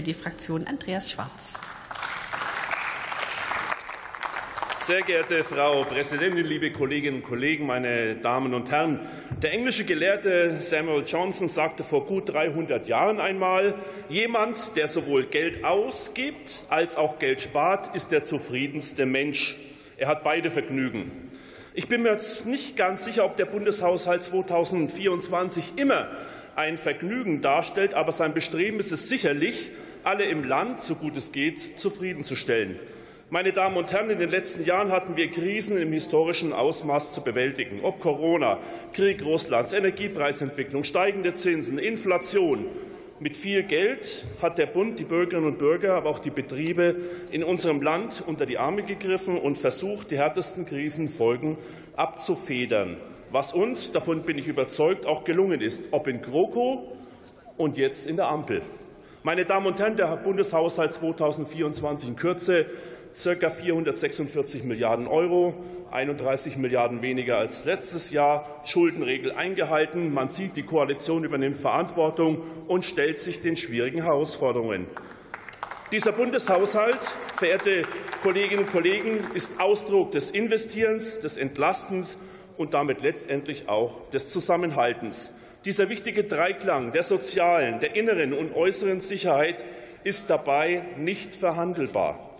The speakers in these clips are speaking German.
SPD-Fraktion Andreas Schwarz. Sehr geehrte Frau Präsidentin, liebe Kolleginnen und Kollegen, meine Damen und Herren! Der englische Gelehrte Samuel Johnson sagte vor gut 300 Jahren einmal, jemand, der sowohl Geld ausgibt als auch Geld spart, ist der zufriedenste Mensch. Er hat beide Vergnügen. Ich bin mir jetzt nicht ganz sicher, ob der Bundeshaushalt 2024 immer ein Vergnügen darstellt, aber sein Bestreben ist es sicherlich, alle im Land, so gut es geht, zufriedenzustellen. Meine Damen und Herren, in den letzten Jahren hatten wir Krisen im historischen Ausmaß zu bewältigen. Ob Corona, Krieg Russlands, Energiepreisentwicklung, steigende Zinsen, Inflation. Mit viel Geld hat der Bund die Bürgerinnen und Bürger, aber auch die Betriebe in unserem Land unter die Arme gegriffen und versucht, die härtesten Krisenfolgen abzufedern, was uns, davon bin ich überzeugt, auch gelungen ist, ob in GroKo und jetzt in der Ampel. Meine Damen und Herren, der Bundeshaushalt 2024 in Kürze ca. 446 Milliarden Euro, 31 Milliarden weniger als letztes Jahr, Schuldenregel eingehalten. Man sieht, die Koalition übernimmt Verantwortung und stellt sich den schwierigen Herausforderungen. Dieser Bundeshaushalt, verehrte Kolleginnen und Kollegen, ist Ausdruck des Investierens, des Entlastens und damit letztendlich auch des Zusammenhaltens. Dieser wichtige Dreiklang der sozialen, der inneren und äußeren Sicherheit ist dabei nicht verhandelbar.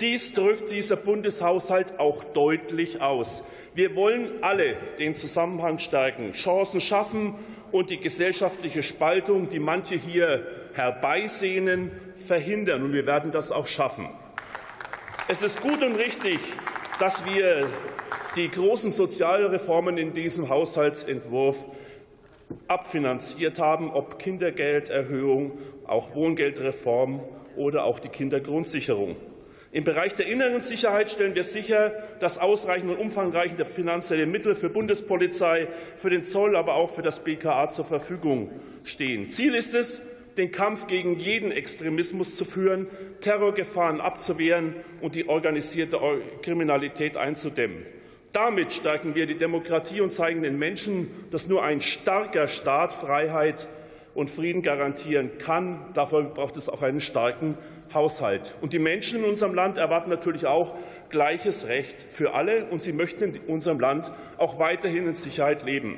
Dies drückt dieser Bundeshaushalt auch deutlich aus. Wir wollen alle den Zusammenhang stärken, Chancen schaffen und die gesellschaftliche Spaltung, die manche hier herbeisehnen, verhindern. Und wir werden das auch schaffen. Es ist gut und richtig, dass wir die großen Sozialreformen in diesem Haushaltsentwurf abfinanziert haben, ob Kindergelderhöhung, auch Wohngeldreform oder auch die Kindergrundsicherung. Im Bereich der inneren Sicherheit stellen wir sicher, dass ausreichend und umfangreiche finanzielle Mittel für Bundespolizei, für den Zoll, aber auch für das BKA zur Verfügung stehen. Ziel ist es, den Kampf gegen jeden Extremismus zu führen, Terrorgefahren abzuwehren und die organisierte Kriminalität einzudämmen. Damit stärken wir die Demokratie und zeigen den Menschen, dass nur ein starker Staat Freiheit und Frieden garantieren kann. Dafür braucht es auch einen starken Haushalt. Und die Menschen in unserem Land erwarten natürlich auch gleiches Recht für alle, und sie möchten in unserem Land auch weiterhin in Sicherheit leben.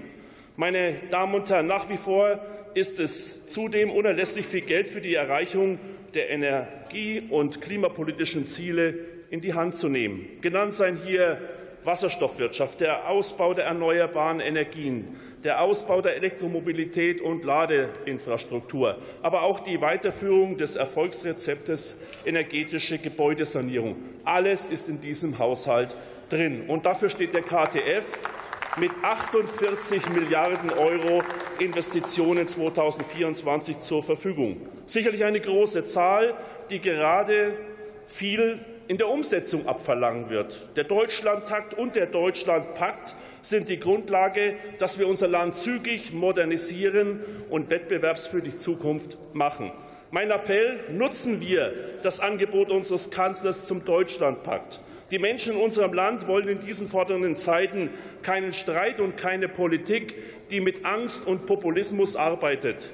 Meine Damen und Herren, nach wie vor ist es zudem unerlässlich, viel Geld für die Erreichung der energie- und klimapolitischen Ziele in die Hand zu nehmen. Genannt seien hier Wasserstoffwirtschaft, der Ausbau der erneuerbaren Energien, der Ausbau der Elektromobilität und Ladeinfrastruktur, aber auch die Weiterführung des Erfolgsrezeptes energetische Gebäudesanierung. Alles ist in diesem Haushalt drin. Und dafür steht der KTF mit 48 Milliarden Euro Investitionen 2024 zur Verfügung. Sicherlich eine große Zahl, die gerade viel in der Umsetzung abverlangen wird. Der Deutschlandtakt und der Deutschlandpakt sind die Grundlage, dass wir unser Land zügig modernisieren und wettbewerbsfähig Zukunft machen. Mein Appell, nutzen wir das Angebot unseres Kanzlers zum Deutschlandpakt. Die Menschen in unserem Land wollen in diesen fordernden Zeiten keinen Streit und keine Politik, die mit Angst und Populismus arbeitet.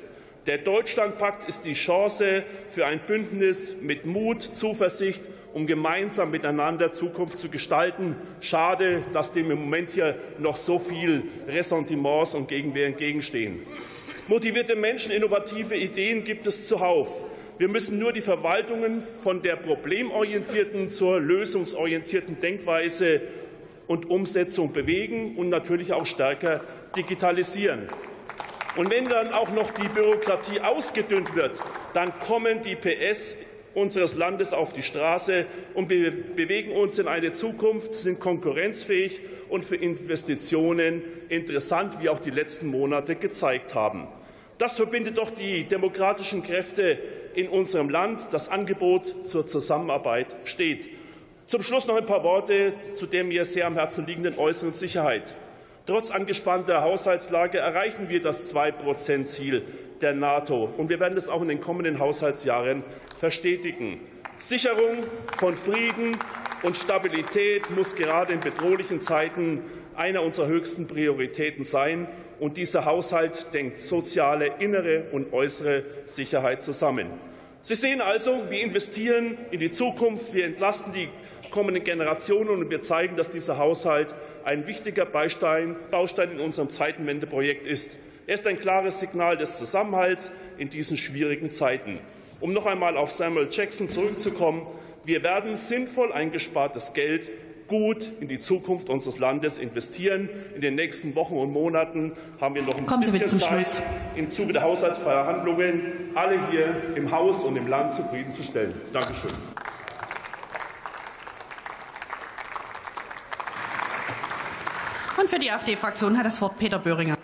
Der Deutschlandpakt ist die Chance für ein Bündnis mit Mut, Zuversicht um gemeinsam miteinander Zukunft zu gestalten. Schade, dass dem im Moment hier noch so viel Ressentiments und Gegenwehr entgegenstehen. Motivierte Menschen, innovative Ideen gibt es zuhauf. Wir müssen nur die Verwaltungen von der problemorientierten zur lösungsorientierten Denkweise und Umsetzung bewegen und natürlich auch stärker digitalisieren. Und wenn dann auch noch die Bürokratie ausgedünnt wird, dann kommen die PS unseres Landes auf die Straße und wir bewegen uns in eine Zukunft, sind konkurrenzfähig und für Investitionen interessant, wie auch die letzten Monate gezeigt haben. Das verbindet doch die demokratischen Kräfte in unserem Land. Das Angebot zur Zusammenarbeit steht. Zum Schluss noch ein paar Worte zu der mir sehr am Herzen liegenden äußeren Sicherheit. Trotz angespannter Haushaltslage erreichen wir das 2-Prozent-Ziel der NATO. Und wir werden es auch in den kommenden Haushaltsjahren verstetigen. Sicherung von Frieden und Stabilität muss gerade in bedrohlichen Zeiten einer unserer höchsten Prioritäten sein. Und dieser Haushalt denkt soziale, innere und äußere Sicherheit zusammen. Sie sehen also, wir investieren in die Zukunft, wir entlasten die kommenden Generationen und wir zeigen, dass dieser Haushalt ein wichtiger Baustein, Baustein in unserem Zeitenwendeprojekt ist. Er ist ein klares Signal des Zusammenhalts in diesen schwierigen Zeiten. Um noch einmal auf Samuel Jackson zurückzukommen, wir werden sinnvoll eingespartes Geld gut in die Zukunft unseres Landes investieren. In den nächsten Wochen und Monaten haben wir noch ein Kommen bisschen Zeit, Schluss. im Zuge der Haushaltsverhandlungen alle hier im Haus und im Land zufriedenzustellen. Dankeschön. Und für die AfD-Fraktion hat das Wort Peter Böhringer.